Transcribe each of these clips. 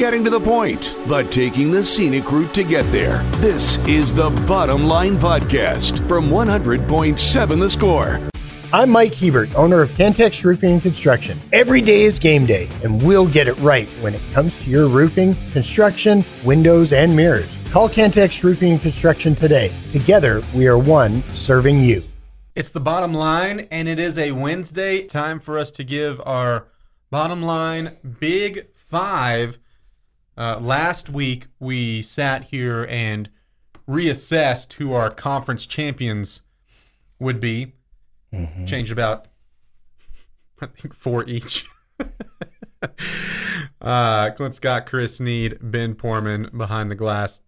getting to the point, but taking the scenic route to get there. This is the Bottom Line Podcast from 100.7 The Score. I'm Mike Hebert, owner of Cantex Roofing and Construction. Every day is game day, and we'll get it right when it comes to your roofing, construction, windows, and mirrors. Call Cantex Roofing and Construction today. Together, we are one serving you. It's the bottom line, and it is a Wednesday. Time for us to give our bottom line big five. Uh, last week, we sat here and reassessed who our conference champions would be. Changed about, I think, four each. uh, Clint Scott, Chris Snead, Ben Porman behind the glass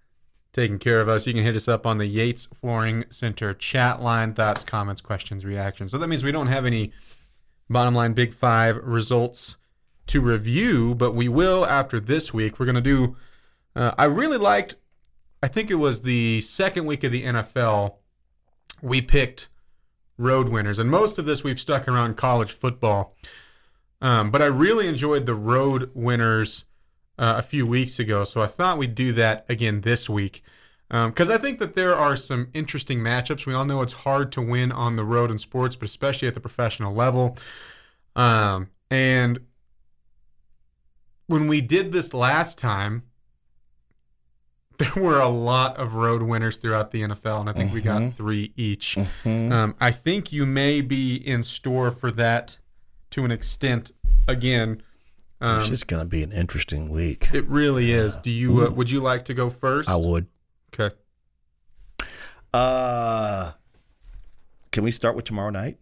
taking care of us. You can hit us up on the Yates Flooring Center chat line. Thoughts, comments, questions, reactions. So that means we don't have any bottom line Big Five results to review, but we will after this week. We're going to do. Uh, I really liked. I think it was the second week of the NFL. We picked road winners, and most of this we've stuck around college football. Um, but I really enjoyed the road winners uh, a few weeks ago, so I thought we'd do that again this week. Because I think that there are some interesting matchups. We all know it's hard to win on the road in sports, but especially at the professional level. Um, and when we did this last time, there were a lot of road winners throughout the NFL, and I think we got three each. Um, I think you may be in store for that to an extent again. Um, It's just going to be an interesting week. it really is. Do you? Uh, would you like to go first? I would. Okay. Uh, can we start with tomorrow night?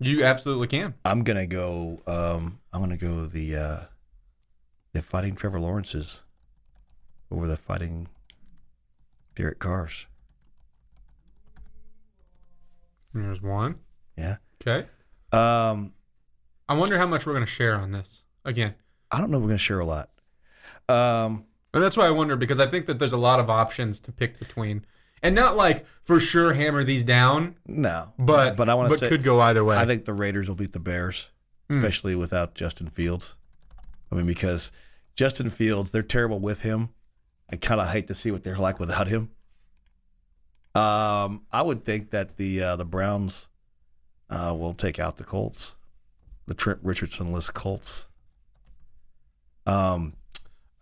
You absolutely can. I'm gonna go. Um, I'm gonna go the uh, the fighting Trevor Lawrence's over the fighting Derek Carr's. There's one. Yeah. Okay. Um, I wonder how much we're going to share on this again. I don't know. if We're gonna share a lot. Um, And that's why I wonder because I think that there's a lot of options to pick between, and not like for sure hammer these down, no, but but I want to could go either way. I think the Raiders will beat the Bears, Hmm. especially without Justin Fields. I mean, because Justin Fields, they're terrible with him. I kind of hate to see what they're like without him. Um, I would think that the uh, the Browns uh, will take out the Colts, the Trent Richardson-less Colts. Um,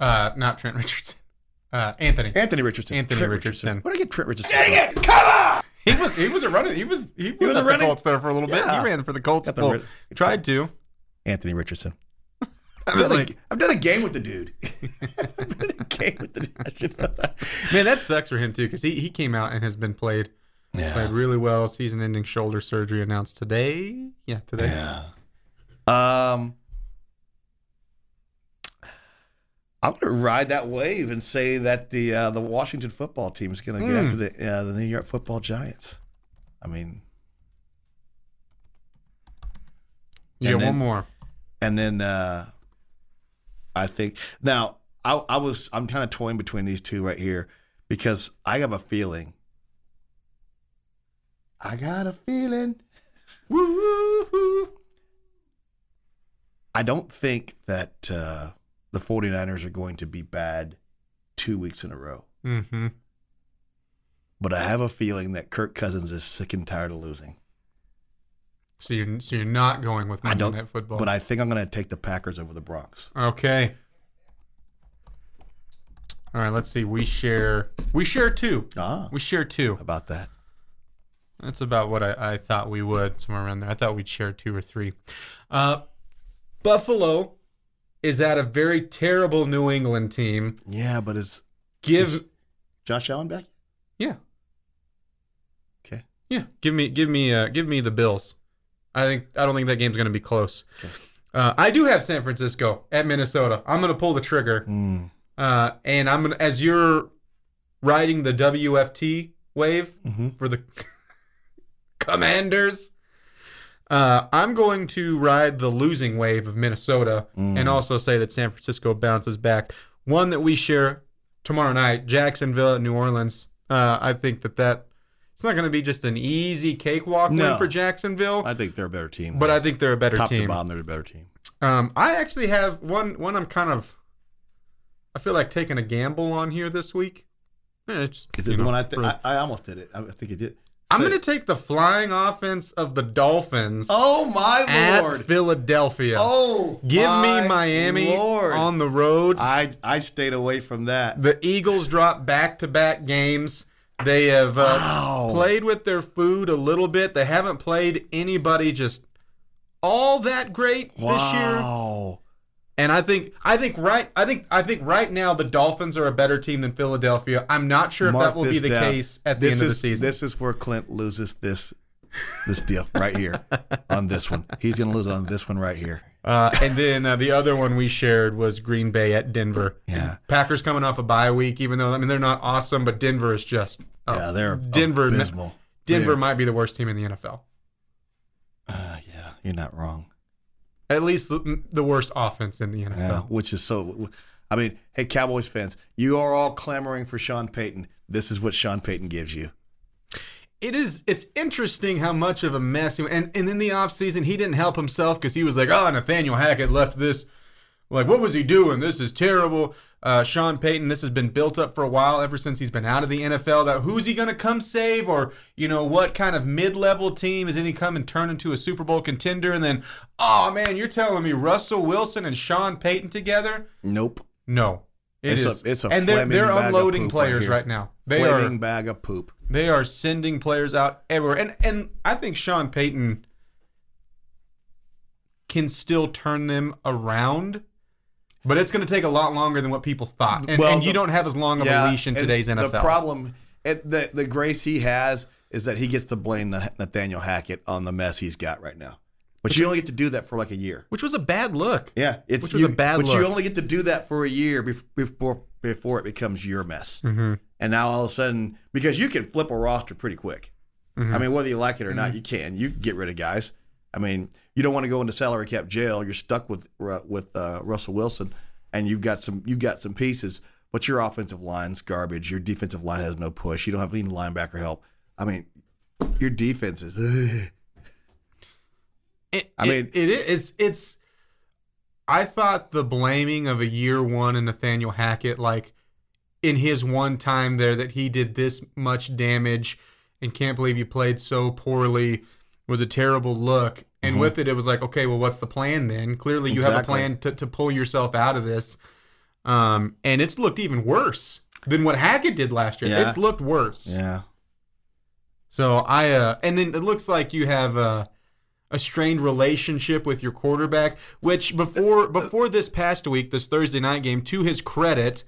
uh, not Trent Richardson, uh, Anthony. Anthony Richardson. Anthony Trent Richardson. Where did I get Trent Richardson? from? He was he was a running. He was he was, was at a the running- Colts there for a little bit. Yeah. He ran for the Colts. Got the Well, rid- tried to. Anthony Richardson. I I've was done, like, a, I've done a game with the dude. I've done a game with the dude. I should know that. man, that sucks for him too because he, he came out and has been played Yeah. played really well. Season-ending shoulder surgery announced today. Yeah, today. Yeah. Um, I'm going to ride that wave and say that the uh, the Washington football team is going to get Hmm. after the uh, the New York Football Giants. I mean, yeah, then- one more. and then uh, I think now I, I was I'm kind of toying between these two right here because I have a feeling. I got a feeling. I don't think that uh, the 49ers are going to be bad two weeks in a row. Mm-hmm. But I have a feeling that Kirk Cousins is sick and tired of losing. So you're so you're not going with I Monday don't, Night Football. but I think I'm going to take the Packers over the Broncos. Okay. All right, let's see. We share we share two. Ah, We share two. about that? That's about what I, I thought we would, somewhere around there. I thought we'd share two or three. Uh, Buffalo is at a very terrible New England team. Yeah, but is Give Is- Josh Allen back? yeah, Okay. yeah. Give me give me uh, give me the Bills. I think I don't think that game's going to be close. Uh, I do have San Francisco at Minnesota. I'm going to pull the trigger, Mm. uh, and I'm gonna as you're riding the WFT wave hmm for the Commanders. Uh, I'm going to ride the losing wave of Minnesota Mm. and also say that San Francisco bounces back. One that we share tomorrow night, Jacksonville at New Orleans. Uh, I think that that it's not going to be just an easy cakewalk win for Jacksonville, I think they're a better team. but I think they're a better top to team. bottom, they're a better team. Um, I actually have one. One I'm kind of I feel like taking a gamble on here this week. Eh, it's, Is it the know, one I think? I, I almost did it. I think it did. I'm going to take the flying offense of the Dolphins Oh my at lord! Philadelphia. Oh, Give me Miami Lord. on the road. I I stayed away from that. The Eagles drop back to back games. They have uh, Wow. played with their food a little bit. They haven't played anybody just all that great this year. And I think I think right I think I think right now the Dolphins are a better team than Philadelphia. I'm not sure if that will be the down. case at the this end of the season. This is where Clint loses this this deal right here on this one. He's going to lose on this one right here. Uh, and then uh, the other one we shared was Green Bay at Denver. Yeah. Packers coming off a bye week, even though I mean they're not awesome, but Denver is just yeah, they're Denver. abysmal. Denver might be the worst team in the NFL. Uh, yeah, you're not wrong. At least the, the worst offense in the NFL. Yeah, which is so. I mean, hey, Cowboys fans, you are all clamoring for Sean Payton. This is what Sean Payton gives you. It is. It's interesting how much of a mess. He, and and in the offseason, he didn't help himself because he was like, "Oh, Nathaniel Hackett left this. Like, what was he doing? This is terrible." Uh, Sean Payton, this has been built up for a while, ever since he's been out of the NFL. That who's he going to come save, or you know, what kind of mid-level team is he come and turn into a Super Bowl contender? And then, oh man, you're telling me Russell Wilson and Sean Payton together? Nope. No, it It's a- it's a and they're they're unloading right players here. right now. They are bag of poop. they are sending players out everywhere. And and I think Sean Payton can still turn them around. But it's going to take a lot longer than what people thought. And, Well, and you the- don't have as long of a leash in today's NFL. The problem, it, the the grace he has is that he gets to blame Nathaniel Hackett on the mess he's got right now. But you only get to do that for like a year. which was a bad look. Yeah, it's Which was you- a bad look. But you only get to do that for a year before before it becomes your mess. Mm-hmm. And now all of a sudden, because you can flip a roster pretty quick. Mm-hmm. I mean, whether you like it or not, you can. You can get rid of guys. I mean, you don't want to go into salary cap jail. You're stuck with with uh, Russell Wilson, and you've got some you've got some pieces, but your offensive line's garbage. Your defensive line has no push. You don't have any linebacker help. I mean, your defense is. It, I it- mean- it, it's it's. I thought the blaming of a year one and Nathaniel Hackett, like in his one time there, that he did this much damage and can't believe you played so poorly, was a terrible look. And with it, it was like, okay, well, what's the plan then? Clearly, you have a plan to, to pull yourself out of this. Um, and it's looked even worse than what Hackett did last year. Yeah. It's looked worse. yeah. So I uh and then it looks like you have a a strained relationship with your quarterback, which before before this past week, this Thursday night game, to his credit,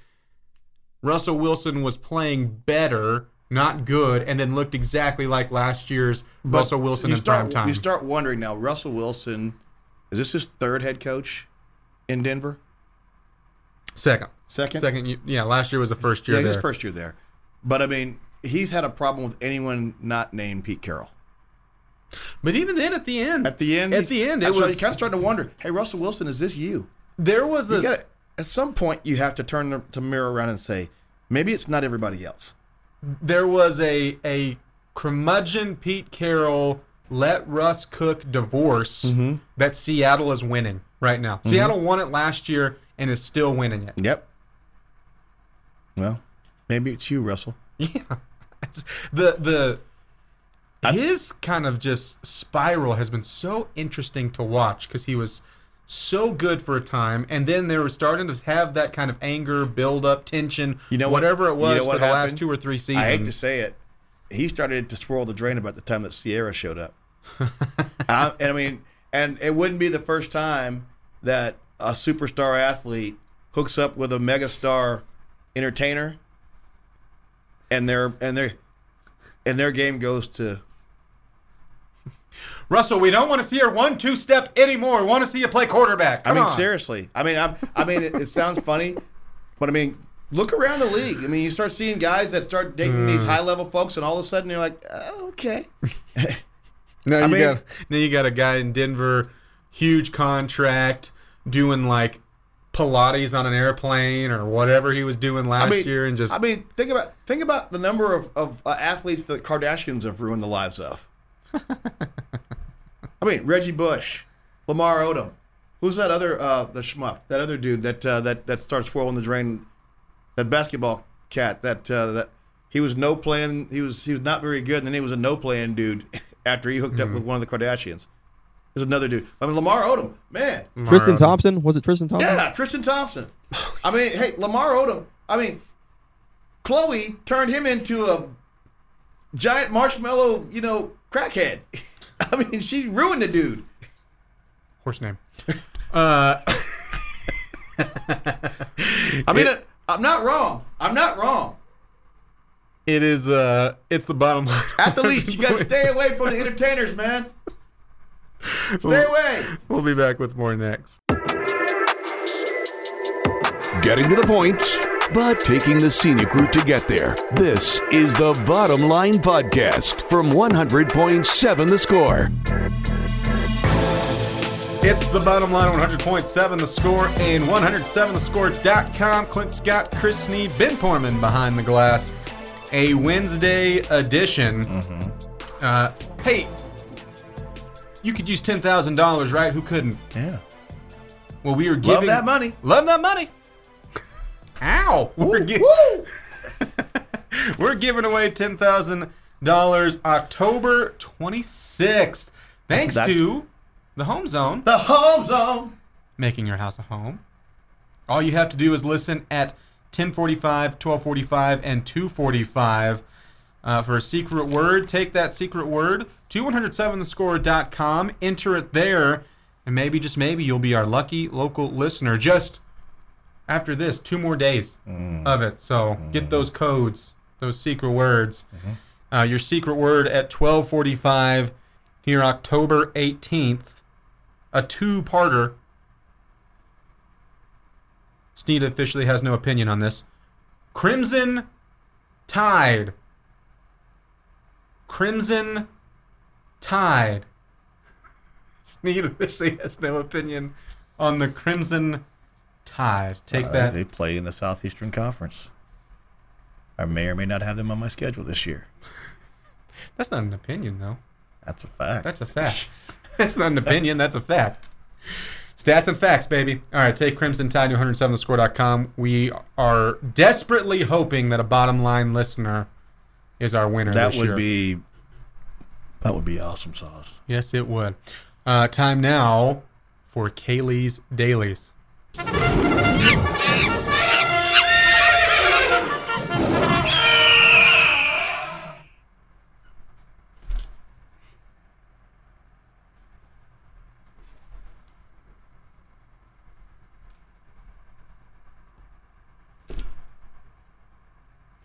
Russell Wilson was playing better, not good, and then looked exactly like last year's But Russell Wilson you in start, prime time. You start wondering now. Russell Wilson, is this his third head coach in Denver? second. Second. Second yeah, last year was the first year Yeah, there. his first year there. But I mean, he's had a problem with anyone not named Pete Carroll. but even then at the end At the end, At the end, it was- you kind of starting to wonder. Hey, Russell Wilson, is this you? there was a gotta, at some point, you have to turn the, to mirror around and say, maybe it's not everybody else. There was a a curmudgeon Pete Carroll let Russ cook divorce Mm-hmm. that Seattle is winning right now. Seattle won it last year and is still winning it. Yep. Well, maybe it's you, Russell. Yeah. It's- the the his kind of just spiral has been so interesting to watch because he was so good for a time, and then they were starting to have that kind of anger, build up, tension, You know what- whatever it you was know for what the last two or three seasons. I hate to say it, he started to swirl the drain about the time that Ciara showed up. I, and I mean, and it wouldn't be the first time that a superstar athlete hooks up with a megastar entertainer, and their and their and their game goes to Russell, we don't want to see her one two step anymore. We want to see you play quarterback. Come I mean, on. seriously. I mean, I'm, I mean, it, it sounds funny, but I mean, look around the league. I mean, you start seeing guys that start dating Hmm. these high level folks, and all of a sudden you're like, oh, okay. Now you mean- got now you got a guy in Denver, huge contract, doing like Pilates on an airplane or whatever he was doing last I mean, year, and just I mean, think about think about the number of, of uh, athletes that Kardashians have ruined the lives of. I mean, Reggie Bush, Lamar Odom. Who's that other uh, the schmuck? That other dude that uh, that that starts swirling the drain that basketball cat that uh, that he was no playing. He was he was not very good, and then he was a no playing dude after he hooked up with one of the Kardashians. There's another dude. I mean, Lamar Odom, man. Tristan Thompson was it Tristan Thompson? Yeah, Tristan Thompson. I mean, hey, Lamar Odom. I mean, Khloé turned him into a giant marshmallow, you know, crackhead. I mean, she ruined the dude. Horse name. Uh, I mean, I'm not wrong. I'm not wrong. it is. Uh, it's the bottom line. At the least, you got to stay away from the entertainers, man. Stay away. We'll be back with more next. Getting to the point, but taking the scenic route to get there. This is the Bottom Line Podcast from 100.7 The Score. It's the bottom line 100.7 the score and 107thescore.com. Clint Scott, Chris Snead, Ben Porman behind the glass. A Wednesday edition. Uh, hey, you could use $10,000, right? Who couldn't? Yeah. Well, we are Love giving. that money. Love that money. Ow. We're, gi- we're giving away $10,000 October 26th. Thanks That's- to the Home Zone. The home zone. making your house a home. All you have to do is listen at 1045, 1245, and 245 uh, for a secret word. Take that secret word to 107thescore.com, enter it there, and maybe, just maybe, you'll be our lucky local listener. Just after this, two more days mm. of it. So mm. get those codes, those secret words. Mm-hmm. Uh, your secret word at 1245 here, October 18th. A two-parter Snead officially has no opinion on this. Crimson Tide. Crimson Tide. Snead officially has no opinion on the Crimson Tide. Take Uh, that. They play in the Southeastern Conference. I may or may not have them on my schedule this year. That's not an opinion, though. That's a fact. That's a fact. That's not an opinion. That's a fact. Stats and facts, baby. All right, take Crimson Tide to 107thescore.com. We are desperately hoping that a bottom line listener is our winner that this would year. be that would be awesome sauce. Yes, it would. Uh, time now for Kailey's Dailies.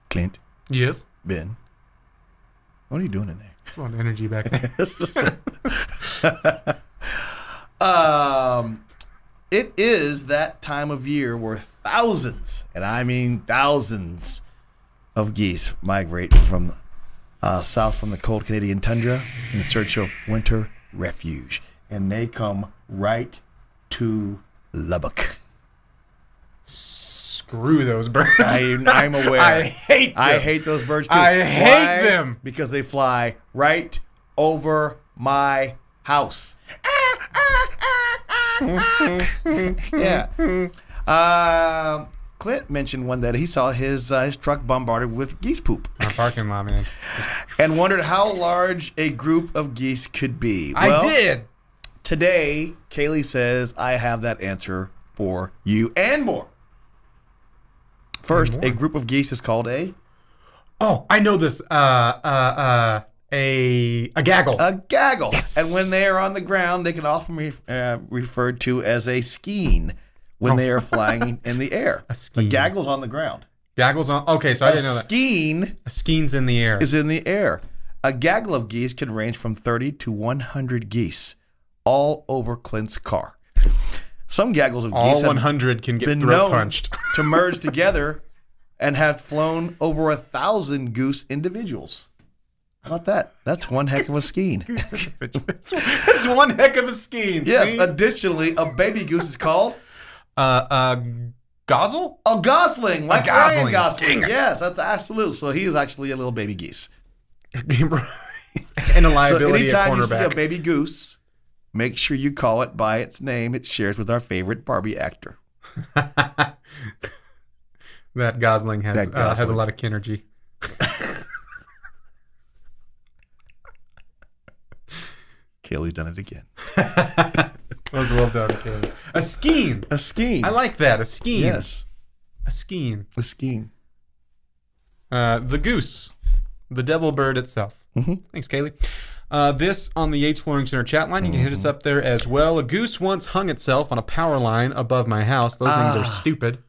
Clint, Yes. Ben, what are you doing in there? A lot of energy back there. It is that time of year where thousands, and I mean thousands, of geese migrate from uh, south from the cold Canadian tundra in search of winter refuge, and they come right to Lubbock. Screw those birds. I, I'm aware. I hate them. I hate those birds too. I hate them. because they fly right over my house. Yeah. Um, Clint mentioned one that he saw his uh, his truck bombarded with geese poop, Our parking lot, man. and wondered how large a group of geese could be. I Well, did. Today, Kailey says I have that answer for you and more. First, more. a group of geese is called a Oh, I know this. Uh, uh, uh, a a gaggle. a gaggle. And when they are on the ground, they can often be uh, referred to as a skein when they are flying in the air. A skein. The gaggle's on the ground. Gaggles on. Okay, so I A didn't know that. skein A skein's in the air. is in the air. A gaggle of geese can range from 30 to 100 geese all over Clint's car. Some gaggles of All geese have 100 can get been throat punched. to merge together and have flown over a thousand goose individuals. How about that? That's one heck of a skein. That's one heck of a skein. Yes. see? Additionally, a baby goose is called uh, uh, Gosle? a gosling, like gosling. Ryan Gosling. Yes, that's absolute. So he is actually a little baby geese. and a So liability at anytime you see a baby goose, make sure you call it by its name it shares with our favorite Barbie actor. that Gosling has That uh, has a lot of Kenergy. Kailey's done it again. that was well done, Caleb. A scheme. A scheme. I like that. A scheme. Yes, A scheme. a scheme. Uh, the goose, the devil bird itself. Mhm. Thanks, Kaylee. Uh, this on the Yates Flooring Center chat line. You can hit Mm-hmm. us up there as well. A goose once hung itself on a power line above my house. Those things Ah. are stupid.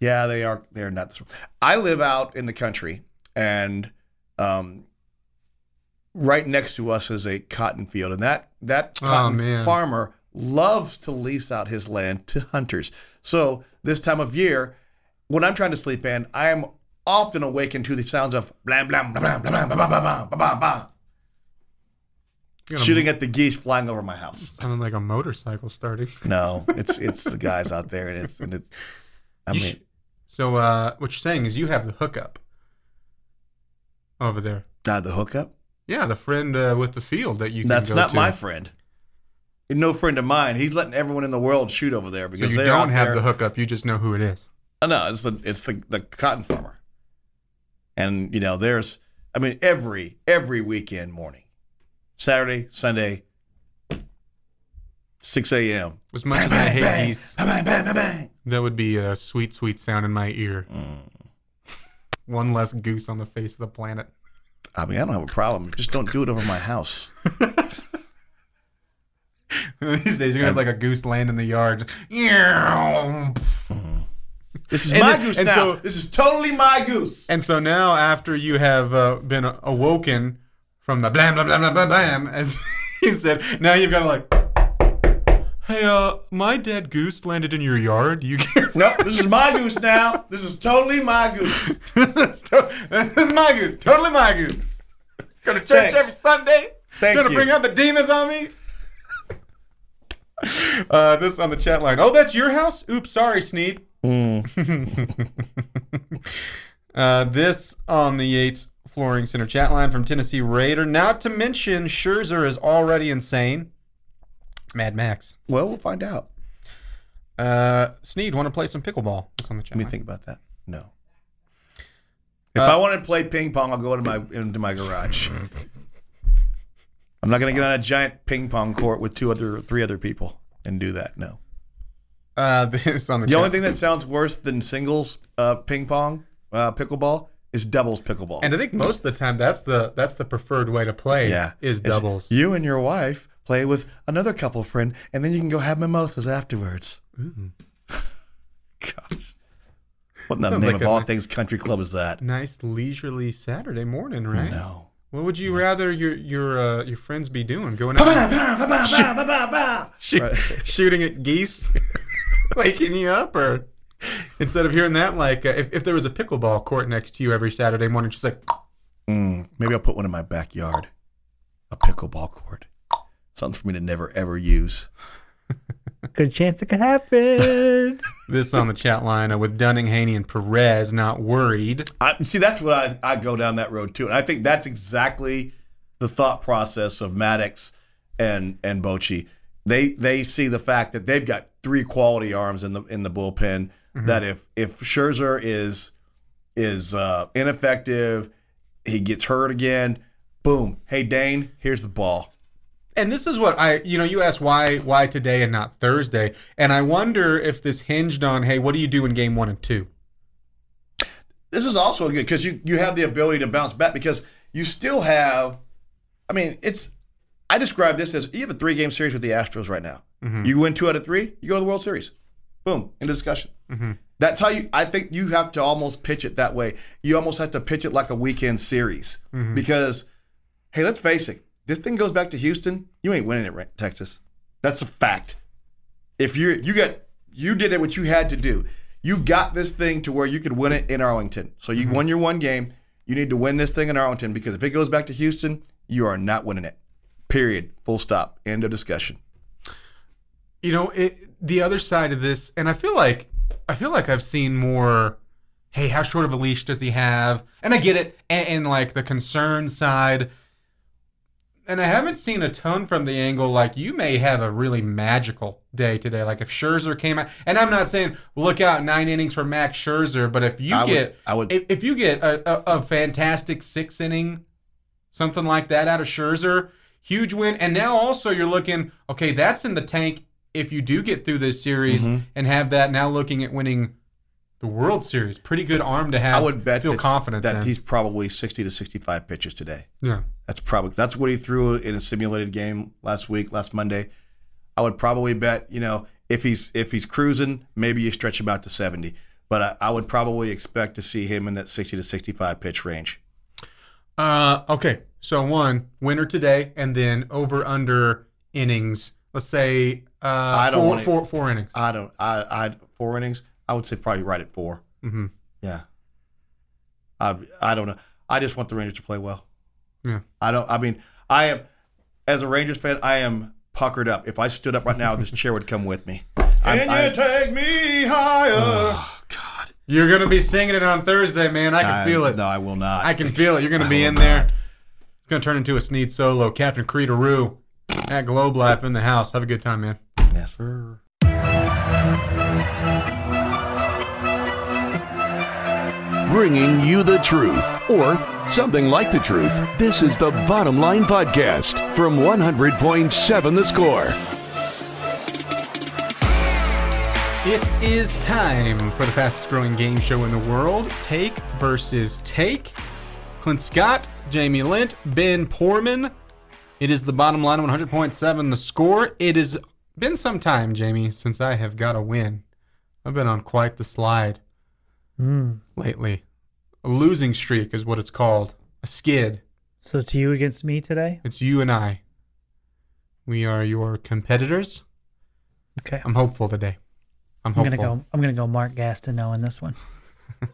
Yeah, they are. They're not. This I live out in the country, and um, right next to us is a cotton field, and that that Oh, cotton man. farmer loves to lease out his land to hunters. So this time of year, when I'm trying to sleep in, I am often awakened to the sounds of blam blam blam blam blam blam blam blam blam blam blam, You're gonna shooting at the geese flying over my house. Sounded like a motorcycle starting. No, it's it's the guys out there, and it's and it. I You mean, sh- so uh, what you're saying is you have the hookup over there. uh, the hookup. Yeah, the friend uh, with the field that you. Can That's go not to. my friend. No friend of mine. He's letting everyone in the world shoot over there So because you they're don't have there. the hookup. You just know who it is. Oh, no, it's the it's the the cotton farmer. And you know, there's I mean, every every weekend morning, Saturday, Sunday, six a.m. As much as I hate bang, geese, bang, bang, that would be a sweet, sweet sound in my ear. One less goose on the face of the planet. I mean, I don't have a problem. Just don't do it over my house. These days, you're gonna have like a goose land in the yard. This is And my then- goose now. so- this is totally my goose. And so now, after you have uh, been awoken from the blam blam blam blam blam, as he said, now you've got to like, hey, uh, my dead goose landed in your yard. You care? No, this is my goose now. This is totally my goose. this, is to- this is my goose. Totally my goose. Go to church Thanks. every Sunday. Thank you. Gonna you. bring out the demons on me. Uh, this on the chat line. Oh, that's your house? Oops, sorry, Snead. uh, this on the Yates Flooring Center chat line from Tennessee Raider. Not to mention, Scherzer is already insane. Mad Max. Well, we'll find out. Uh, Snead, want to play some pickleball? On the chat Let me think about that. No. If I want to play ping pong, I'll go into my into my garage. I'm not going to get on a giant ping pong court with two other, three other people and do that. No. Uh, this on the The chat. only thing that sounds worse than singles uh, ping pong, uh, pickleball, is doubles pickleball. And I think most of the time that's the that's the preferred way to play. yeah, is It's doubles. You and your wife play with another couple friend, and then you can go have mimosas afterwards. Gosh, what in the Sounds name like of all things country club is that? nice leisurely Saturday morning, right? No. What would you rather your your uh, your friends be doing? Going out shoot, shooting at geese, waking you up, or instead of hearing that, like uh, if if there was a pickleball court next to you every Saturday morning, just like Mm, maybe I'll put one in my backyard. A pickleball court. Something for me to never ever use. Good chance it could happen. this on the chat line uh, with Dunning, Heaney, and Perez. Not worried. I, see, that's what I, I go down that road too, and I think that's exactly the thought process of Maddux and and Bochy. They they see the fact that they've got three quality arms in the in the bullpen. That if if Scherzer is is uh, ineffective, he gets hurt again. Boom! Hey Dane, here's the ball. And this is what I, you know, you asked why why today and not Thursday, and I wonder if this hinged on, hey, what do you do in game one and two? this is also good because you you have the ability to bounce back because you still have. I mean, it's. I describe this as you have a three game series with the Astros right now. Mm-hmm. You win two out of three, you go to the World Series. Boom, in discussion. Mm-hmm. That's how you. I think you have to almost pitch it that way. You almost have to pitch it like a weekend series mm-hmm. because, hey, let's face it. This thing goes back to Houston. You ain't winning it, right, Texas. That's a fact. If you you got you did it what you had to do. You got this thing to where you could win it in Arlington. So you mm-hmm. won your one game. You need to win this thing in Arlington because if it goes back to Houston, you are not winning it. Period. Full stop. End of discussion. You know, it, the other side of this, and I feel like I feel like I've seen more. Hey, how short of a leash does he have? And I get it, and, and like the concern side. And I haven't seen a ton from the angle. Like you may have a really magical day today. Like if Scherzer came out, and I'm not saying look out nine innings for Max Scherzer, but if you I would- get, I would- if, if you get a, a, a fantastic six inning, something like that out of Scherzer, huge win. And now also you're looking, okay, that's in the tank. If you do get through this series Mhm. and have that, now looking at winning the World Series, pretty good arm to have. I would bet feel that, confidence that in. he's probably 60 to 65 pitches today. yeah. That's probably that's what he threw in a simulated game last week, last Monday. I would probably bet, you know, if he's if he's cruising, maybe you stretch him out to 70. But I, I would probably expect to see him in that 60 to 65 pitch range. Uh, okay. So one winner today, and then over under innings. Let's say uh, I don't four, wanna- four, four innings. I don't I I four innings. I would say probably right at 4. hmm Yeah. I I don't know. I just want the Rangers to play well. Yeah. I don't. I mean, I am as a Rangers fan. I am puckered up. If I stood up right now, this chair would come with me. I'm- Can you I'm- take me higher? Oh God! You're gonna be singing it on Thursday, man. I can feel it. No, I will not. I can feel it. You're gonna be in will there. It's gonna turn into a Snead solo. Captain Creederoo at Globe Life in the house. Have a good time, man. Yes, sir. Bringing you the truth, or something like the truth. This is the Bottom Line Podcast from 100.7 The Score. It is time for the fastest growing game show in the world Take versus Take. Clint Scott, Jamie Lent, Ben Poorman. It is the bottom line 100.7 the score. It has been some time, Jamie, since I have got a win. I've been on quite the slide Mm. lately. A losing streak is what it's called. A skid. So it's you against me today? It's you and I. We are your competitors. Okay. I'm hopeful today. I'm hopeful. I'm gonna go. I'm gonna go. Mark Gastineau in this one.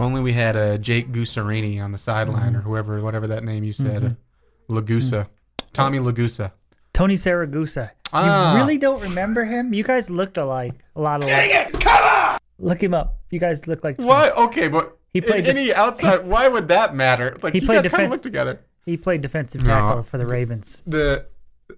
If only we had a Jake Gusarini on the sideline or mm-hmm. whoever, whatever that name you said, mm-hmm. Lagusa, mm-hmm. Tommy Lagusa. Tony Siragusa. Ah. You really don't remember him? You guys looked alike. A lot alike. Dang it! Come on! Look him up. You guys look like twins. What? Okay, but He he played played def- any outside. why would that matter? Like He you played guys kind of defense- look together. He played defensive No. tackle for the Ravens. The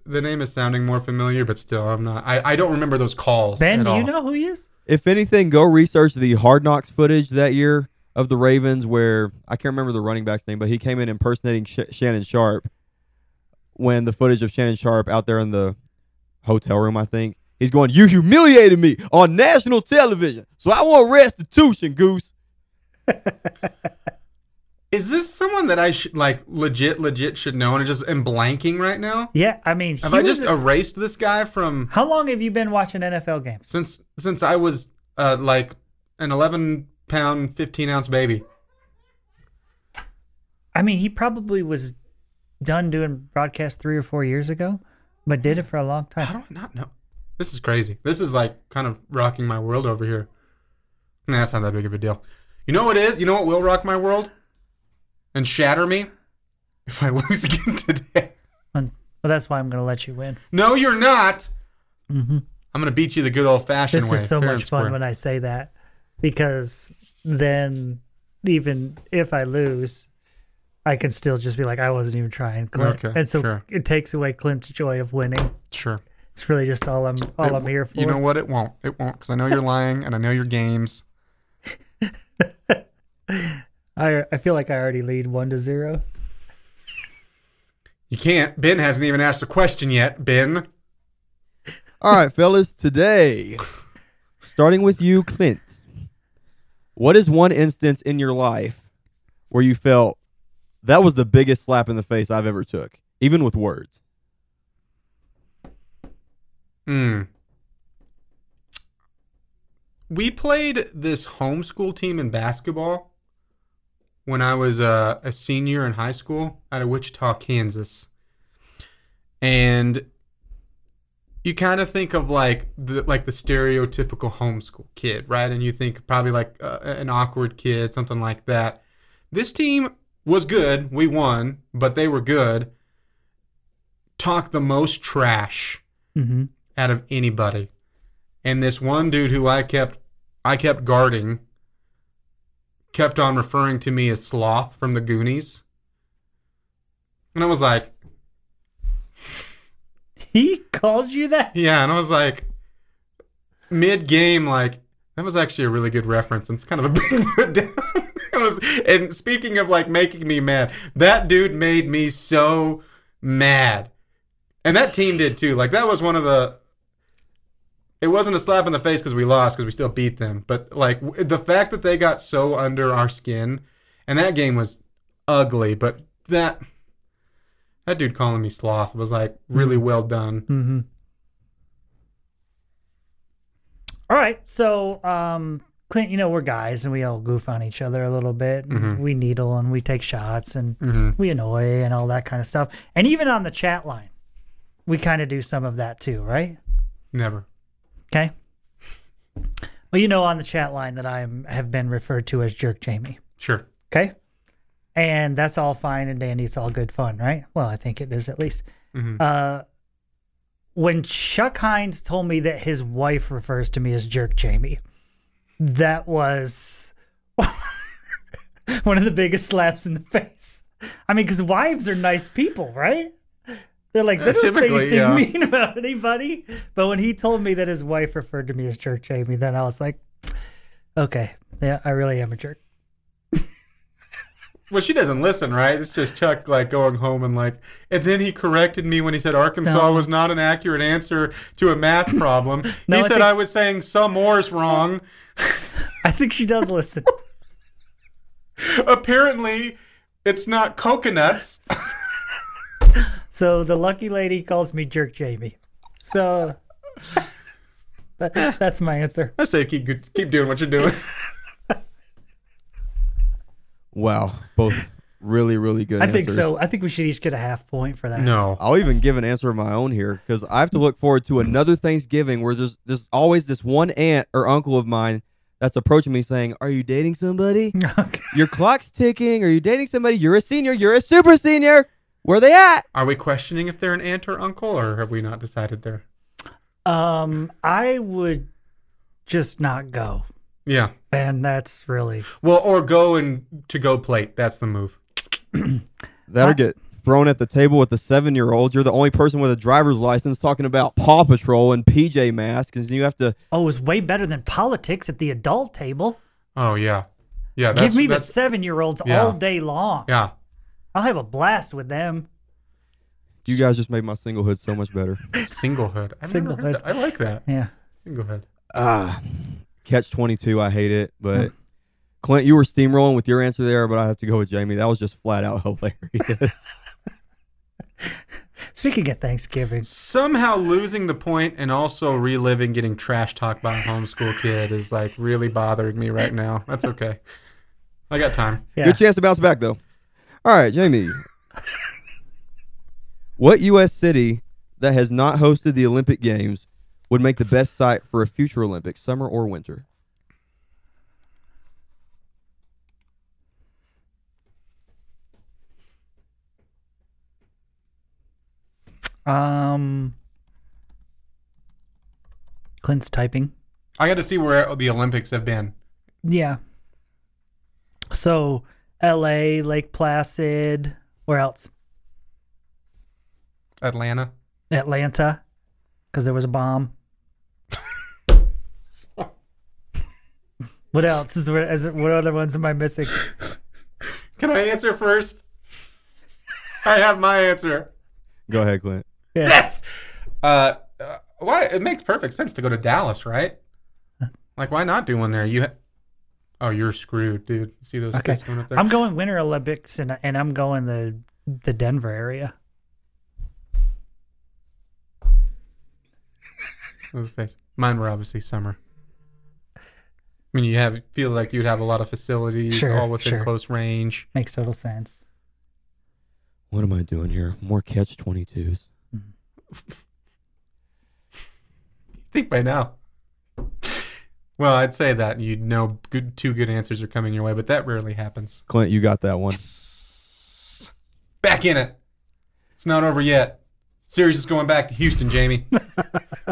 the name is sounding more familiar, but still, I'm not. I, I don't remember those calls. Ben, at do you know who he is? If anything, go research the Hard Knocks footage that year of the Ravens, where I can't remember the running back's name, but he came in impersonating Sh- Shannon Sharpe. When the footage of Shannon Sharpe out there in the hotel room, I think he's going, "You humiliated me on national television, so I want restitution, Goose." Is this someone that I should like legit, legit should know, and I just am blanking right now? Yeah, I mean, Have he I was just a- erased this guy from How long have you been watching NFL games? since since I was uh, like an 11 pound, 15 ounce baby? I mean, he probably was done doing broadcast three or four years ago, but did it for a long time. How do I not know? This is crazy. This is like kind of rocking my world over here. Nah, that's not that big of a deal. You know what it is? You know what will rock my world and shatter me? If I lose again today. Well, that's why I'm going to let you win. No, you're not. hmm I'm gonna beat you the good old fashioned way. This is so much fun square. when I say that because then even if I lose, I can still just be like, I wasn't even trying, Clint. Okay, and so sure. it takes away Clint's joy of winning. Sure. It's really just all I'm all It- I'm here for. You know what? It won't. It won't because I know you're lying and I know your games. I I feel like I already lead one to zero. You can't. Ben hasn't even asked a question yet. Ben. All right, fellas, today, starting with you, Clint. What is one instance in your life where you felt that was the biggest slap in the face I've ever took, even with words? Hmm. We played this homeschool team in basketball when I was uh, a senior in high school out of Wichita, Kansas. And you kind of think of like the like the stereotypical homeschool kid, right? And you think probably like uh, an awkward kid, something like that. This team was good. We won, but they were good. Talked the most trash Mm-hmm. Out of anybody. And this one dude who I kept I kept guarding kept on referring to me as Sloth from the Goonies. And I was like, He called you that? yeah. And I was like, mid game, like, that was actually a really good reference. And it's kind of a big put down. it was, and speaking of like making me mad, that dude made me so mad. And that team did too. Like, that was one of the. It wasn't a slap in the face because we lost because we still beat them. But like w- the fact that they got so under our skin, and that game was ugly. But that that dude calling me sloth was like really well done. Mm-hmm. All right, so um, Clint, you know we're guys and we all goof on each other a little bit. Mhm. We needle and we take shots and Mm-hmm. we annoy and all that kind of stuff. And even on the chat line, we kind of do some of that too, right? Never. Okay. Well, you know on the chat line that I am have been referred to as Jerk Jamie. Sure. Okay. And that's all fine and dandy. It's all good fun, right? Well, I think it is at least. Mhm. Uh, when Chuck Hines told me that his wife refers to me as Jerk Jamie, that was one of the biggest slaps in the face. I mean, because wives are nice people, right? They're like, they Uh, don't say anything yeah. mean about anybody. But when he told me that his wife referred to me as Jerk Jamie, then I was like, okay, yeah, I really am a jerk. Well, she doesn't listen, right? It's just Chuck like going home and like, and then he corrected me when he said Arkansas No. was not an accurate answer to a math problem. No, he I said think- I was saying some more's wrong. I think she does listen. Apparently, it's not coconuts. So the lucky lady calls me Jerk Jamie. So that, that's my answer. I say keep keep doing what you're doing. Wow, both really, really good. I think so. I think we should each get a half point for that. No. I'll even give an answer of my own here because I have to look forward to another Thanksgiving where there's there's always this one aunt or uncle of mine that's approaching me saying, "Are you dating somebody? Okay. Your clock's ticking. Are you dating somebody? You're a senior. You're a super senior. Where they at?" Are we questioning if they're an aunt or uncle, or have we not decided there? Um, I would just not go, Yeah. and that's really Well, or go and to go plate. That's the move. That'll get thrown at the table with the seven year old. You're the only person with a driver's license talking about Paw Patrol and PJ Masks, and you have to. oh, it was way better than politics at the adult table. Oh yeah, yeah. That's, Give me the seven-year-olds Yeah. all day long. yeah. I'll have a blast with them. You guys just made my singlehood so much better. Singlehood. I've never heard Singlehood. that. I like that. Yeah. Singlehood. Ah, catch twenty two. I hate it, but Clint, you were steamrolling with your answer there, but I have to go with Jamie. That was just flat out hilarious. Speaking of Thanksgiving, Somehow losing the point and also reliving getting trash talked by a homeschool kid is like really bothering me right now. That's okay. I got time. yeah. Good chance to bounce back though. All right, Jamie. what U.S. city that has not hosted the Olympic Games would make the best site for a future Olympics, summer or winter? Um, Clint's typing. I got to see where the Olympics have been. Yeah. So, L.A., Lake Placid. Where else? Atlanta. Atlanta, because there was a bomb. what else is there? Is it, what other ones am I missing? Can I answer first? I have my answer. Go ahead, Clint. Yeah. Yes. Uh, uh, why? It makes perfect sense to go to Dallas, right? Like, why not do one there? You. Ha- oh, you're screwed, dude. See those Okay. kids going up there? I'm going Winter Olympics, and and I'm going the the Denver area. Those face. Mine were obviously summer. I mean, you have feel like you'd have a lot of facilities Sure, all within sure. close range. Makes total sense. What am I doing here? More catch 22s. think by now. Well, I'd say that you know good two good answers are coming your way, but that rarely happens. Clint, you got that one. Back in it. It's not over yet. Series is going back to Houston, Jamie.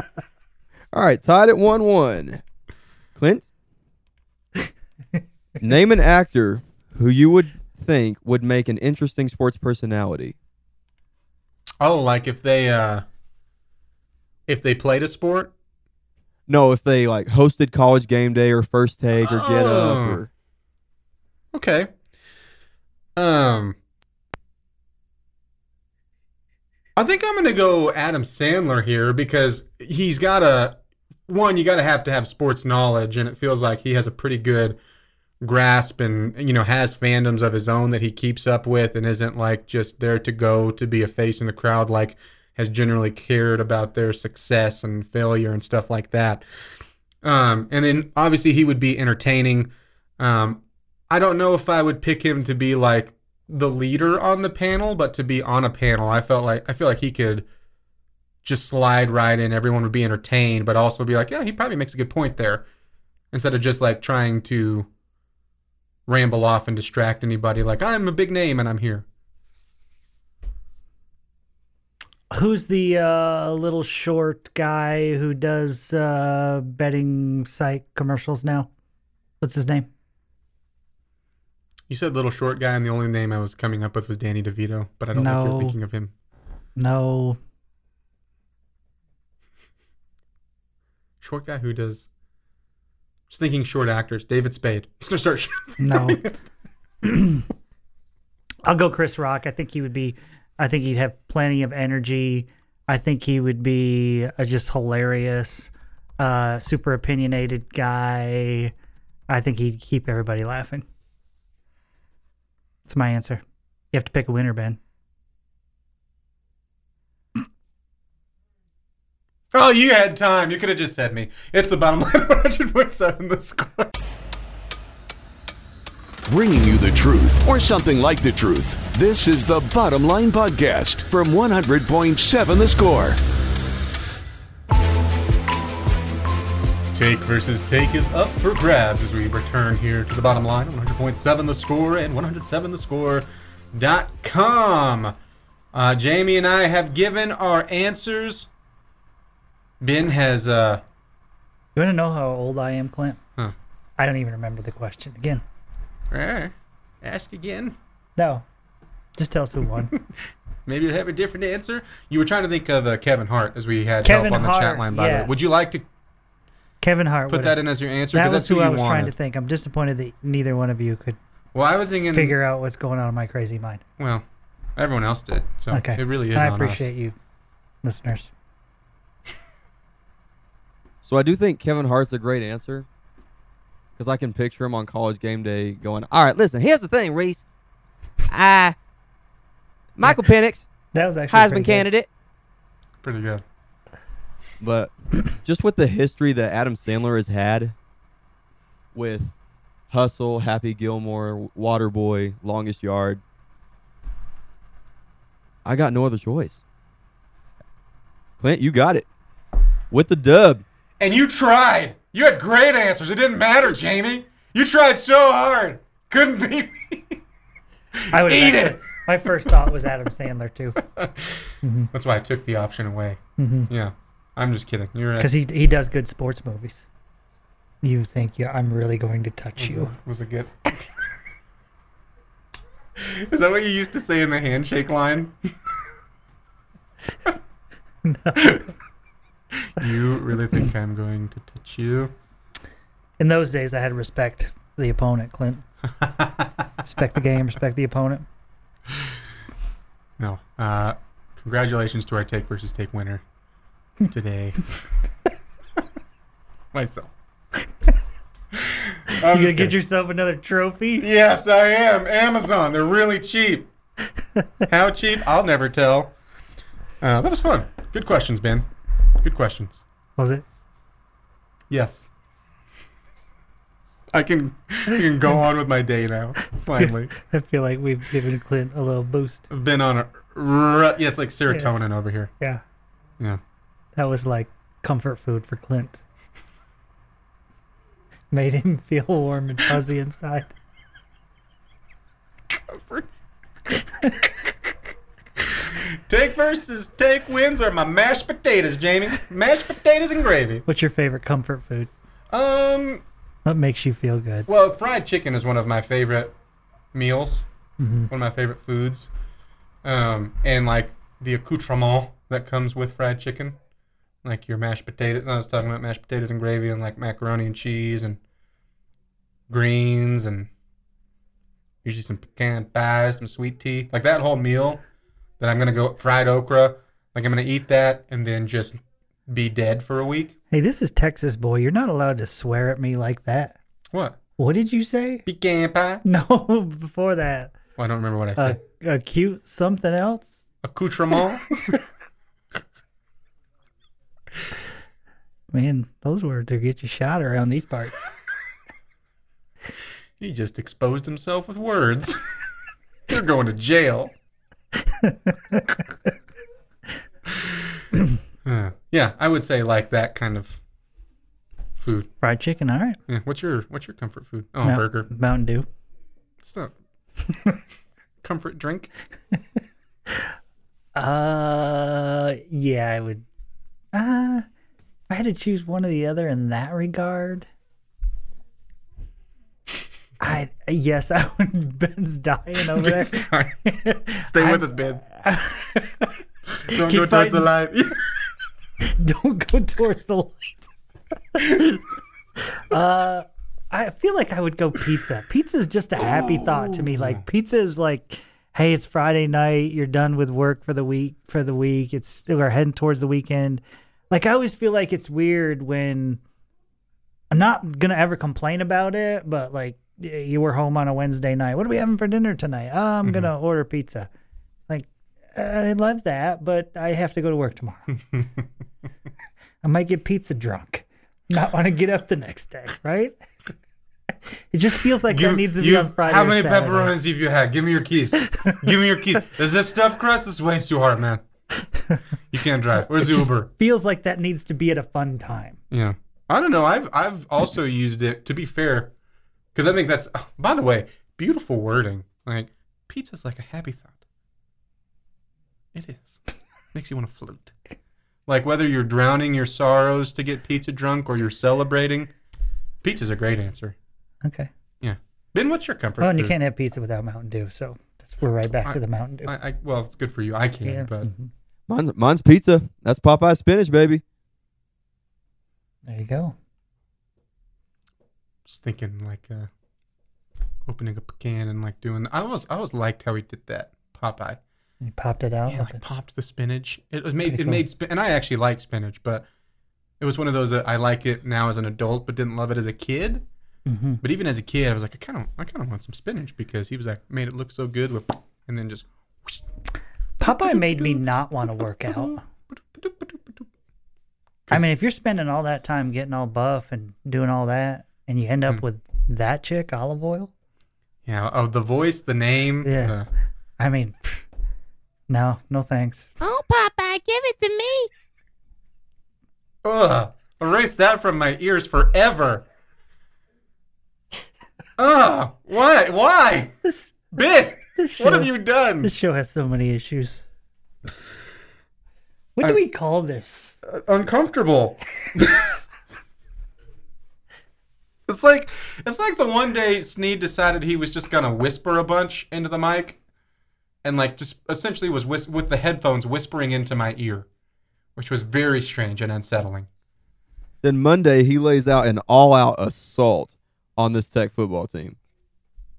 All right, tied at 1 1. Clint? Name an actor who you would think would make an interesting sports personality. Oh, like if they uh if they played a sport? No, if they like hosted college game day or first take or get up Oh. or Okay. Um I think I'm going to go Adam Sandler here because he's got a one you got to have to have sports knowledge and it feels like he has a pretty good grasp and you know has fandoms of his own that he keeps up with and isn't like just there to go to be a face in the crowd like has generally cared about their success and failure and stuff like that. Um, and then obviously he would be entertaining. Um, I don't know if I would pick him to be like the leader on the panel, but to be on a panel, I felt like I feel like he could just slide right in. Everyone would be entertained, but also be like, yeah, he probably makes a good point there, instead of just like trying to ramble off and distract anybody. Like I'm a big name and I'm here. Who's the uh, little short guy who does uh, betting site commercials now? What's his name? You said little short guy, and the only name I was coming up with was Danny DeVito, but I don't think you're thinking of him. No, Short guy who does. Just thinking short actors. David Spade. He's gonna start. no. I'll go Chris Rock. I think he would be. I think he'd have plenty of energy. I think he would be a just hilarious, uh, super opinionated guy. I think he'd keep everybody laughing. That's my answer. You have to pick a winner, Ben. Oh, you had time. You could have just said me. It's the bottom line 100.7 the score. Bringing you the truth or something like the truth. This is the Bottom Line Podcast from 100.7 The Score. Take versus take is up for grabs as we return here to the bottom line 100.7 the score and 107thescore.com. Uh, Jamie and I have given our answers. Ben has uh You want to know how old I am, Clint? Huh. I don't even remember the question. Again, eh, asked again. no. Just tell us who won. Maybe you have a different answer. You were trying to think of uh, Kevin Hart as we had Kevin help on the chat line. By the way, yes. would you like to Kevin Hart. put that in as your answer? That 'Cause was that's who I you was trying to think. I'm disappointed that neither one of you could Well, I was thinking. figure out what's going on in my crazy mind. Well, everyone else did, so Okay. it really is I on appreciate us. you, listeners. So I do think Kevin Hart's a great answer because I can picture him on college game day going, "All right, listen, here's the thing, Reese. I Michael Penix, That was actually pretty Heisman good. candidate, Pretty good. but just with the history that Adam Sandler has had with Hustle, Happy Gilmore, Waterboy, Longest Yard, I got no other choice. Clint, you got it with the dub. And you tried. You had great answers. It didn't matter, Jamie. You tried so hard. Couldn't beat me. I would Eat it. My first thought was Adam Sandler too, mm-hmm. That's why I took the option away. Mm-hmm. Yeah. I'm just kidding. You're right. because he he does good sports movies. You think yeah, I'm really going to touch you? Was it good? Is that what you used to say in the handshake line? you really think I'm going to touch you? In those days, I had to respect the opponent, Clint. respect the game, respect the opponent. No. Uh, congratulations to our take versus take winner today. Myself. I'm You gonna get kidding. yourself another trophy? Yes, I am. Amazon. They're really cheap. How cheap? I'll never tell. Uh, that was fun. Good questions, Ben. Good questions. Was it? Yes. I can I can go on with my day now. Finally, I feel like we've given Clint a little boost. I've been on a yeah. It's like serotonin over here. Yeah, Yeah. that was like comfort food for Clint. Made him feel warm and fuzzy inside. Take versus take wins are my mashed potatoes, Jamie. Mashed potatoes and gravy. What's your favorite comfort food? Um. What makes you feel good? Well, fried chicken is one of my favorite meals. Mm-hmm. One of my favorite foods. Um, and like the accoutrement that comes with fried chicken, like your mashed potatoes. I was talking about mashed potatoes and gravy, and like macaroni and cheese and greens, and usually some pecan pie, some sweet tea, like that whole meal. Then I'm gonna go fried okra. Like I'm gonna eat that and then just be dead for a week. Hey, this is Texas boy. You're not allowed to swear at me like that. What? What did you say? Pecan pie? No, before that. Well, I don't remember what I said. a cute something else? accoutrement. Man, those words will get you shot around these parts. he just exposed himself with words. You're going to jail. Uh, yeah, I would say like that kind of food. Fried chicken, all right. Yeah. What's your What's your comfort food? Oh, Mount- burger. Mountain Dew. It's not comfort drink. Uh, yeah, I would. Uh, I had to choose one or the other in that regard, I yes, I would. Ben's dying over there. Stay with I'm- us, Ben. Don't go towards the light. Don't go towards the light. uh, I feel like I would go pizza. Pizza is just a happy thought to me. Like pizza is like, hey, it's Friday night. You're done with work for the week. For the week, it's we're heading towards the weekend. Like I always feel like it's weird when I'm not gonna ever complain about it, but like you were home on a Wednesday night. What are we having for dinner tonight? Oh, I'm mm-hmm. gonna order pizza. Like I love that, but I have to go to work tomorrow. I might get pizza drunk. Not want to get up the next day, right? It just feels like that needs to be on Friday. How many pepperonis have you had? Give me your keys. Give me your keys. Is this stuffed crust? This weighs too hard, man. You can't drive. Where's the Just Uber? feels like that needs to be at a fun time. Yeah. I don't know. I've I've also used it to be fair, because I think that's. oh, by the way, beautiful wording. Like pizza's like a happy thought. It is. Makes you want to float. Like whether you're drowning your sorrows to get pizza drunk or you're celebrating, pizza's a great answer. Okay. Yeah. Ben, what's your comfort? Well, and you can't have pizza without Mountain Dew, so that's we're right back to the Mountain Dew. I, I well, it's good for you. I can, yeah. but mhm. Mine's mine's pizza. That's Popeye spinach, baby. There you go. Just thinking like uh, opening up a can and like doing. I always I always liked how he did that Popeye. You popped it out. Yeah, like popped the spinach. It was made. Pretty It cool. made and I actually like spinach, but it was one of those that I like it now as an adult, but didn't love it as a kid. hmm But even as a kid, I was like, I kind of, I kind of want some spinach because he was like made it look so good with, and then just. Popeye made me not want to work out. I mean, if you're spending all that time getting all buff and doing all that, and you end up Hmm. with that chick, olive oil, yeah, of the voice, the name. Yeah. uh, I mean, no, no thanks. Oh, Popeye, give it to me. Ugh. Erase that from my ears forever. Ugh. Why? Why? This, Ben, this show, what have you done? This show has so many issues. What do I- we call this? Uh, uncomfortable. it's like it's like the one day Snead decided he was just gonna whisper a bunch into the mic, and like just essentially was whis- with the headphones whispering into my ear, which was very strange and unsettling. Then Monday he lays out an all-out assault on this Tech football team,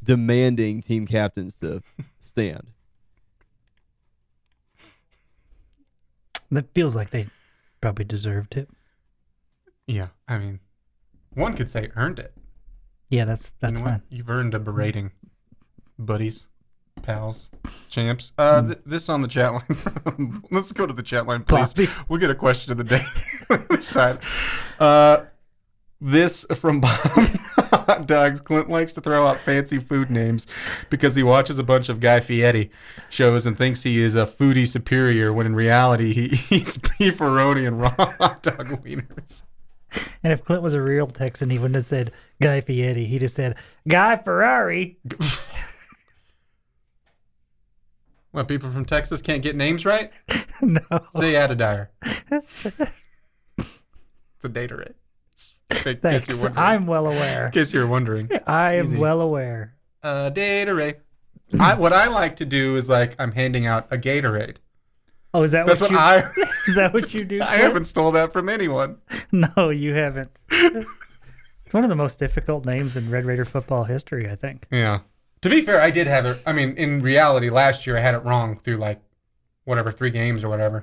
demanding team captains to stand. That feels like they probably deserved it. Yeah, I mean, one could say earned it. Yeah, that's that's you know fine. You've earned a berating, buddies, pals, champs. Uh, Hmm. th- this on the chat line. Let's go to the chat line, please. Floppy. We'll get a question of the day. Side. Uh, this from Bob Hot Dogs. Clint likes to throw out fancy food names because he watches a bunch of Guy Fieri shows and thinks he is a foodie superior when in reality he eats beefaroni and raw hot dog wieners. And if Clint was a real Texan, he wouldn't have said Guy Fieri. He'd have said Guy Ferrari. What, people from Texas can't get names right? no. Say Adedire. it's a data rate. In case Thanks. I'm well aware. In case you're wondering. I am well aware. Uh, data rate. I, what I like to do is like I'm handing out a Gatorade. Oh, is that That's what, what you? I. Is that what you do? I haven't stole that from anyone. No, you haven't. it's one of the most difficult names in Red Raider football history, I think. Yeah. To be fair, I did have it. I mean, in reality, last year I had it wrong through like whatever three games or whatever.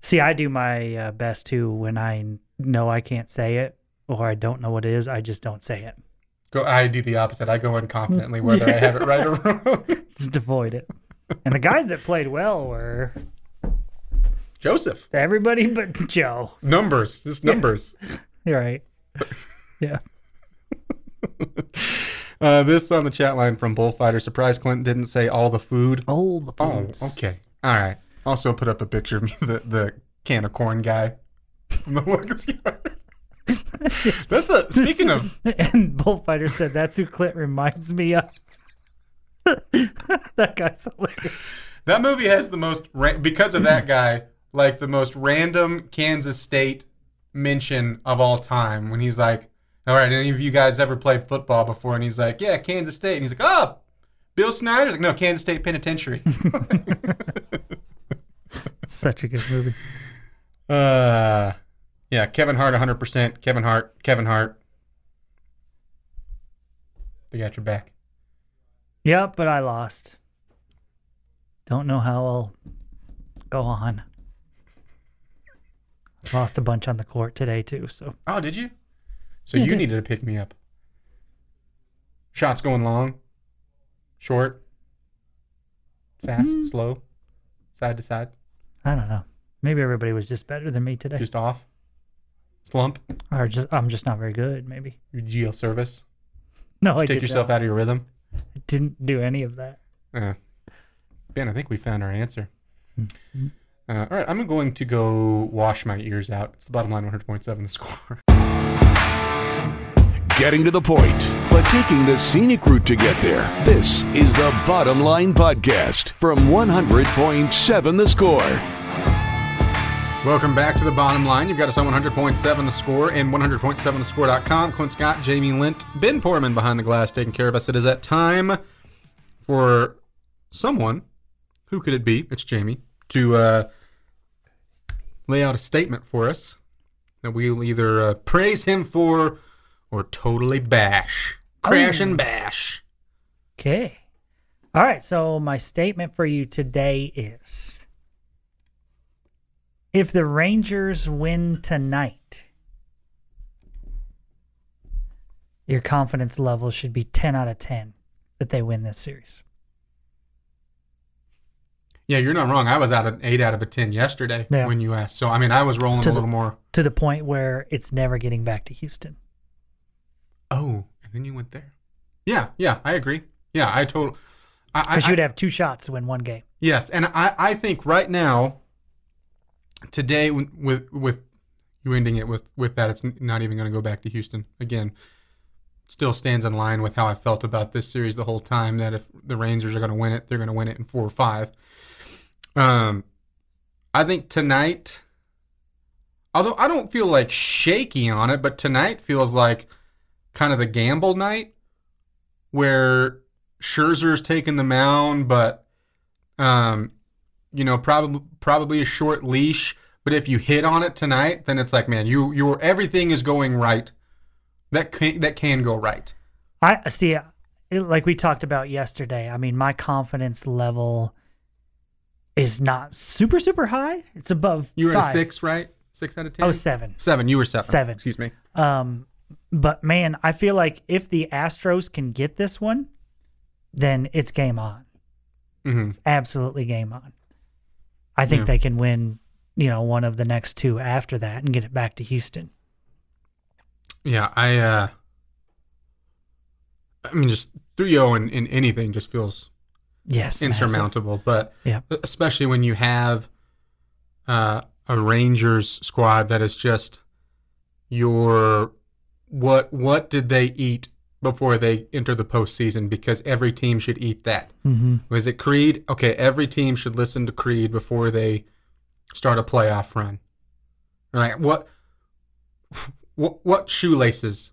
See, I do my uh, best too when I know I can't say it or I don't know what it is. I just don't say it. Go. I do the opposite. I go in confidently whether I have it right or wrong. Just avoid it. And the guys that played well were Joseph. everybody but Joe. Numbers. Just numbers. You're right. Yeah. Uh, this on the chat line from Bullfighter. Surprise Clint didn't say all the food. Oh, the Oh, okay. All right. Also put up a picture of me, the, the can of corn guy from the Longest Yard. That's a speaking of And Bullfighter said that's who Clint reminds me of. that guy's hilarious. that movie has the most ra- because of that guy, like the most random Kansas State mention of all time. When he's like, "All right, any of you guys ever played football before?" And he's like, "Yeah, Kansas State." And he's like, "Oh, Bill Snyder's like, no, Kansas State Penitentiary." Such a good movie. Uh, yeah, Kevin Hart, 100%. Kevin Hart, Kevin Hart. They got your back. Yep, but I lost. Don't know how I'll go on. Lost a bunch on the court today too, so Oh, did you? So Yeah, you needed to pick me up. Shots going long, short, fast, Mm-hmm. slow, side to side, I don't know. Maybe everybody was just better than me today. just off, slump, or just I'm just not very good, maybe. your GL service. No, I Take yourself not. out of your rhythm. didn't do any of that. Uh, ben, I think we found our answer. Mm-hmm. Uh, all right, I'm going to go wash my ears out. It's the bottom line 100.7 the score. Getting to the point, but taking the scenic route to get there. This is the Bottom Line Podcast from 100.7 The Score. Welcome back to the bottom line. You've got us on 100.7 the score and 100.7thescore.com. Clint Scott, Jamie Lent, Ben Portman behind the glass taking care of us. It is that time for someone, who could it be? It's Jamie, to uh, lay out a statement for us that we'll either uh, praise him for or totally bash. Crash and bash. Okay. All right. So my statement for you today is if the Rangers win tonight, your confidence level should be 10 out of 10 that they win this series. Yeah, you're not wrong. I was out of 8 out of a 10 yesterday Yeah. when you asked. So, I mean, I was rolling To a the- little more. To the point where it's never getting back to Houston. Oh, and then you went there. Yeah, yeah, I agree. Yeah, I total. I, I, Because you'd have two shots to win one game. yes, and I, I think right now, today with, with you ending it with with that, it's not even going to go back to Houston again. Still stands in line with how I felt about this series the whole time. That if the Rangers are going to win it, they're going to win it in four or five. Um, I think tonight. Although I don't feel like shaky on it, but tonight feels like kind of the gamble night where Scherzer's taking the mound, but um, you know, probably probably a short leash. But if you hit on it tonight, then it's like, man, you you everything is going right. That can that can go right. I see, it- like we talked about yesterday. I mean, my confidence level is not super, super high. It's above You were at a six, right? Six out of ten. Was seven. seven. You were seven. Seven. Excuse me. Um, but man, I feel like if the Astros can get this one, then it's game on. hmm It's absolutely game on. I think Yeah. they can win, you know, one of the next two after that and get it back to Houston. Yeah, I. uh I mean, just 3-0 in, in anything just feels Yes, massive. insurmountable. But Yeah. especially when you have uh, a Rangers squad that is just your what what did they eat before they enter the postseason? Because every team should eat that. Mhm. Was it Creed? Okay, every team should listen to Creed before they start a playoff run. Right? What what what shoelaces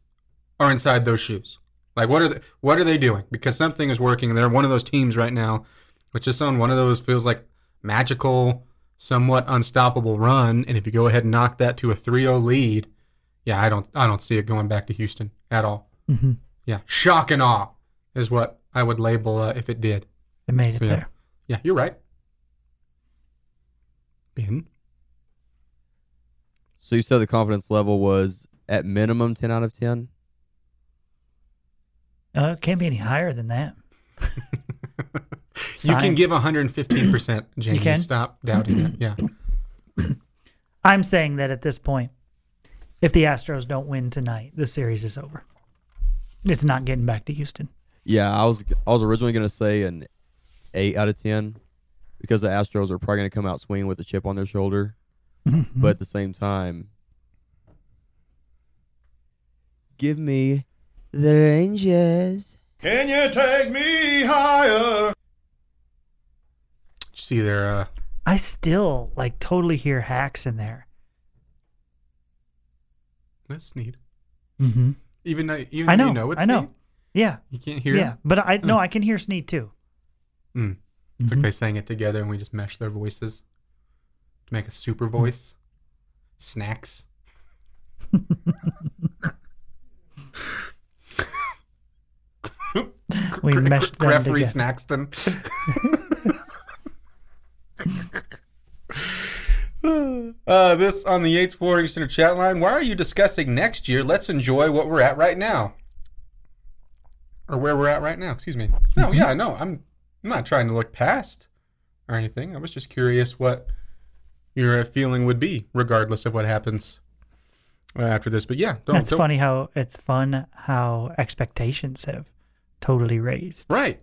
are inside those shoes? Like what are they, what are they doing? Because something is working. They're one of those teams right now, which is on one of those feels like magical somewhat unstoppable run, and if you go ahead and knock that to a 3-0 lead, yeah, I don't I don't see it going back to Houston at all. Mm-hmm. Yeah, shock and awe is what I would label uh, if it did. It made it So, yeah. there. Yeah, you're right. Ben, So you said the confidence level was at minimum 10 out of 10? Uh, it can't be any higher than that. you can give 115 percent. Jamie, can? stop doubting it. Yeah, I'm saying that at this point, if the Astros don't win tonight, the series is over. It's not getting back to Houston. Yeah, I was I was originally going to say an 8 out of 10 because the Astros are probably going to come out swinging with a chip on their shoulder. Mm-hmm. But at the same time, give me the Rangers. Can you take me higher? see their uh, I still like totally hear hacks in there. that's neat. Mm-hmm. Even though, even I know. you know it's I know. neat, Yeah. you can't hear. Yeah. But I no, Hmm. I can hear Snead too. Mm. It's like they sang it together and we just meshed their voices to make a super voice. Snacks. We meshed them Gregory together. Snaxton. uh, this on the Yates Flooring Center chat line. Why are you discussing next year? Let's enjoy what we're at right now. Or where we're at right now, excuse me. No, yeah, no, I'm I'm not trying to look past or anything. I was just curious what your feeling would be, regardless of what happens uh, after this. But yeah, don't, That's don't- funny how it's fun how expectations have totally raised. Right.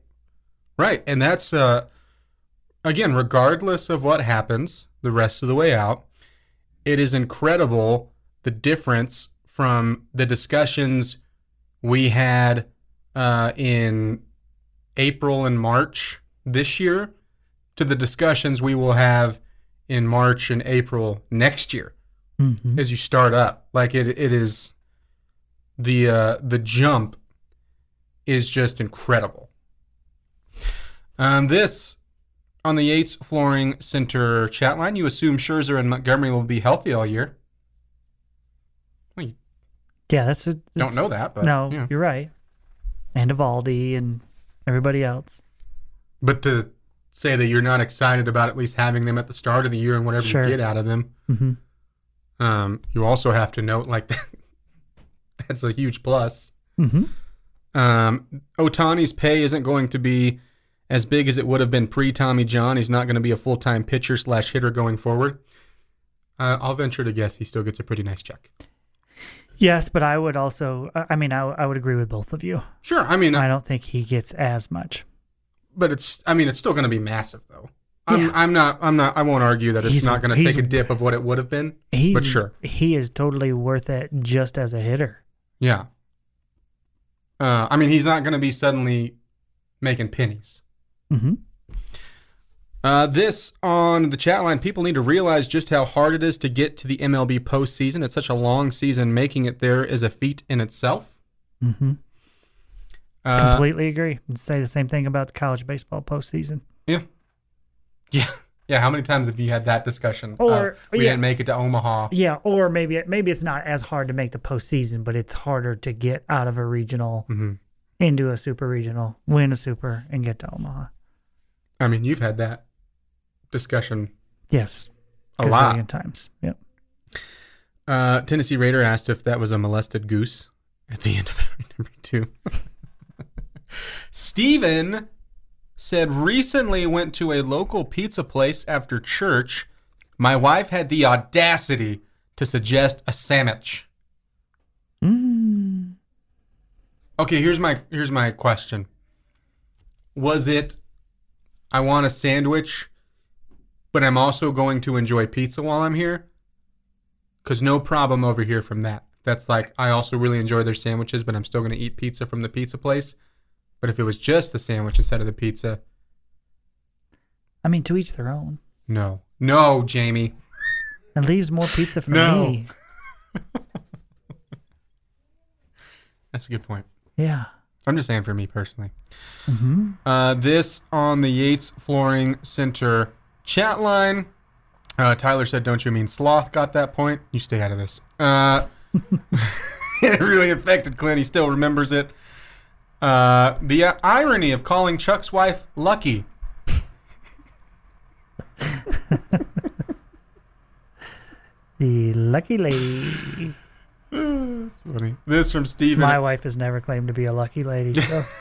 Right. And that's uh again, regardless of what happens the rest of the way out, it is incredible the difference from the discussions we had uh, in April and March this year to the discussions we will have in March and April next year Mm-hmm. as you start up. Like it, it is the uh, the jump is just incredible. Um, this on the Yates Flooring Center chat line. You assume Scherzer and Montgomery will be healthy all year. Well, Yeah, that's a, don't know that, but no, yeah. you're right. And Eovaldi and everybody else. But to say that you're not excited about at least having them at the start of the year and whatever Sure. you get out of them, Mm-hmm. um, you also have to note like that. That's a huge plus. Mm-hmm. Um, Ohtani's pay isn't going to be as big as it would have been pre Tommy John. He's not going to be a full time pitcher slash hitter going forward. Uh, I'll venture to guess he still gets a pretty nice check. Yes, but I would also. I mean, I, I would agree with both of you. Sure, I mean, I don't think he gets as much. but it's I mean it's still going to be massive though. I'm, Yeah. I'm not I'm not I won't argue that it's He's- not going to take a dip of what it would have been. He's But sure. he is totally worth it just as a hitter. Yeah. Uh, I mean he's not going to be suddenly making pennies. Mm-hmm. Uh, this on the chat line, people need to realize just how hard it is to get to the MLB postseason. It's such a long season. Making it there is a feat in itself. Mm-hmm. Uh, Completely agree. And say the same thing about the college baseball postseason. Yeah. Yeah. Yeah. How many times have you had that discussion? Or- of, we yeah. didn't make it to Omaha. Yeah, or maybe maybe it's not as hard to make the postseason, but it's harder to get out of a regional hmm into a super regional, win a super, and get to Omaha. I mean, you've had that discussion Yes, a lot. gazillion times. Yep. Uh, Tennessee Raider asked if that was a molested goose at the end of number two. Steven said recently went to a local pizza place after church. My wife had the audacity to suggest a sandwich. Mm. Okay, here's my here's my question. Was it I want a sandwich, but I'm also going to enjoy pizza while I'm here? Cuz no problem over here from that. That's like I also really enjoy their sandwiches, but I'm still going to eat pizza from the pizza place. But if it was just the sandwich instead of the pizza, I mean, to each their own. no. No, Jamie. It leaves more pizza for No. me. That's a good point. Yeah. I'm just saying for me personally. Mm-hmm. Uh, this on the Yates Flooring Center chat line. Uh, Tyler said, "Don't you mean sloth?" Got that point. You stay out of this. Uh, it really affected Clint. He still remembers it. Uh, the uh, irony of calling Chuck's wife Lucky. The lucky lady. Funny. This from Steven. My wife has never claimed to be a lucky lady. So.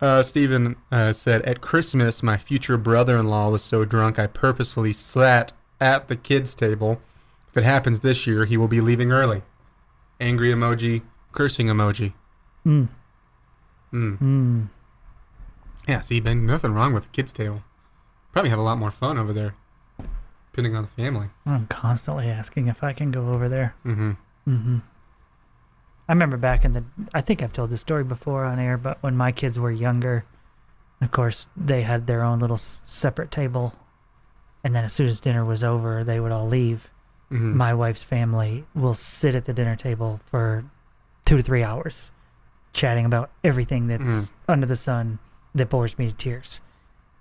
Uh, Stephen uh, said, At Christmas, my future brother in law was so drunk I purposefully sat at the kids' table. If it happens this year, he will be leaving early. Angry emoji, cursing emoji. Mm. Mm. Mm. Yeah, see, Ben, nothing wrong with the kids' table. Probably have a lot more fun over there, depending on the family. I'm constantly asking if I can go over there. Mm-hmm. Mm-hmm. I remember back in the. I think I've told this story before on air, but when my kids were younger, of course they had their own little separate table, and then as soon as dinner was over, they would all leave. Mm-hmm. My wife's family will sit at the dinner table for two to three hours, chatting about everything that's mm. under the sun that bores me to tears.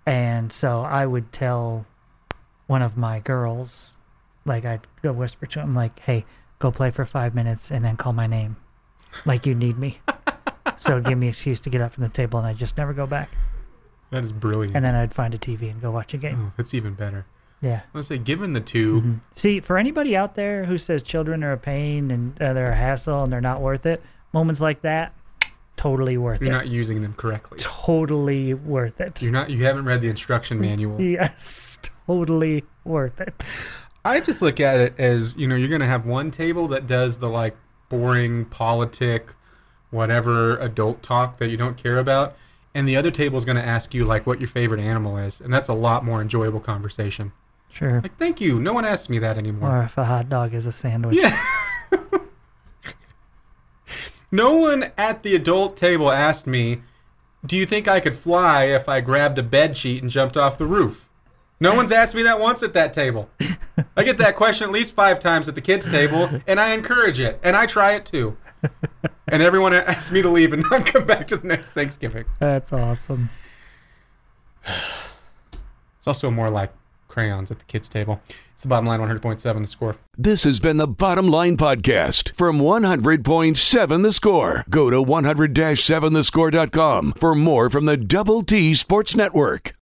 And so I would tell one of my girls, like I'd go whisper to him, like, "Hey, go play for five minutes and then call my name, like you need me." so give me an excuse to get up from the table, and I'd just never go back. That is brilliant. And then I'd find a TV and go watch a game. oh, that's even better. Yeah. Let's say, given the 2 Mhm. See, for anybody out there who says children are a pain and uh, they're a hassle and they're not worth it, moments like that, totally worth it. you're not using them correctly. totally worth it. You're not. You haven't read the instruction manual. Yes, totally worth it. I just look at it as you know you're gonna have one table that does the like boring politic, whatever adult talk that you don't care about, and the other table is gonna ask you like what your favorite animal is, and that's a lot more enjoyable conversation. Sure. Like, thank you. No one asks me that anymore. Or if a hot dog is a sandwich. Yeah. no one at the adult table asked me, "Do you think I could fly if I grabbed a bed sheet and jumped off the roof?" No one's asked me that once at that table. I get that question at least five times at the kids' table, and I encourage it, and I try it too. And everyone asks me to leave and not come back to the next Thanksgiving. That's awesome. It's also more like crayons at the kids' table. It's the bottom line 100.7 the score. This has been the Bottom Line Podcast from 100.7 The Score. Go to 100-7thescore.com for more from the Double T Sports Network.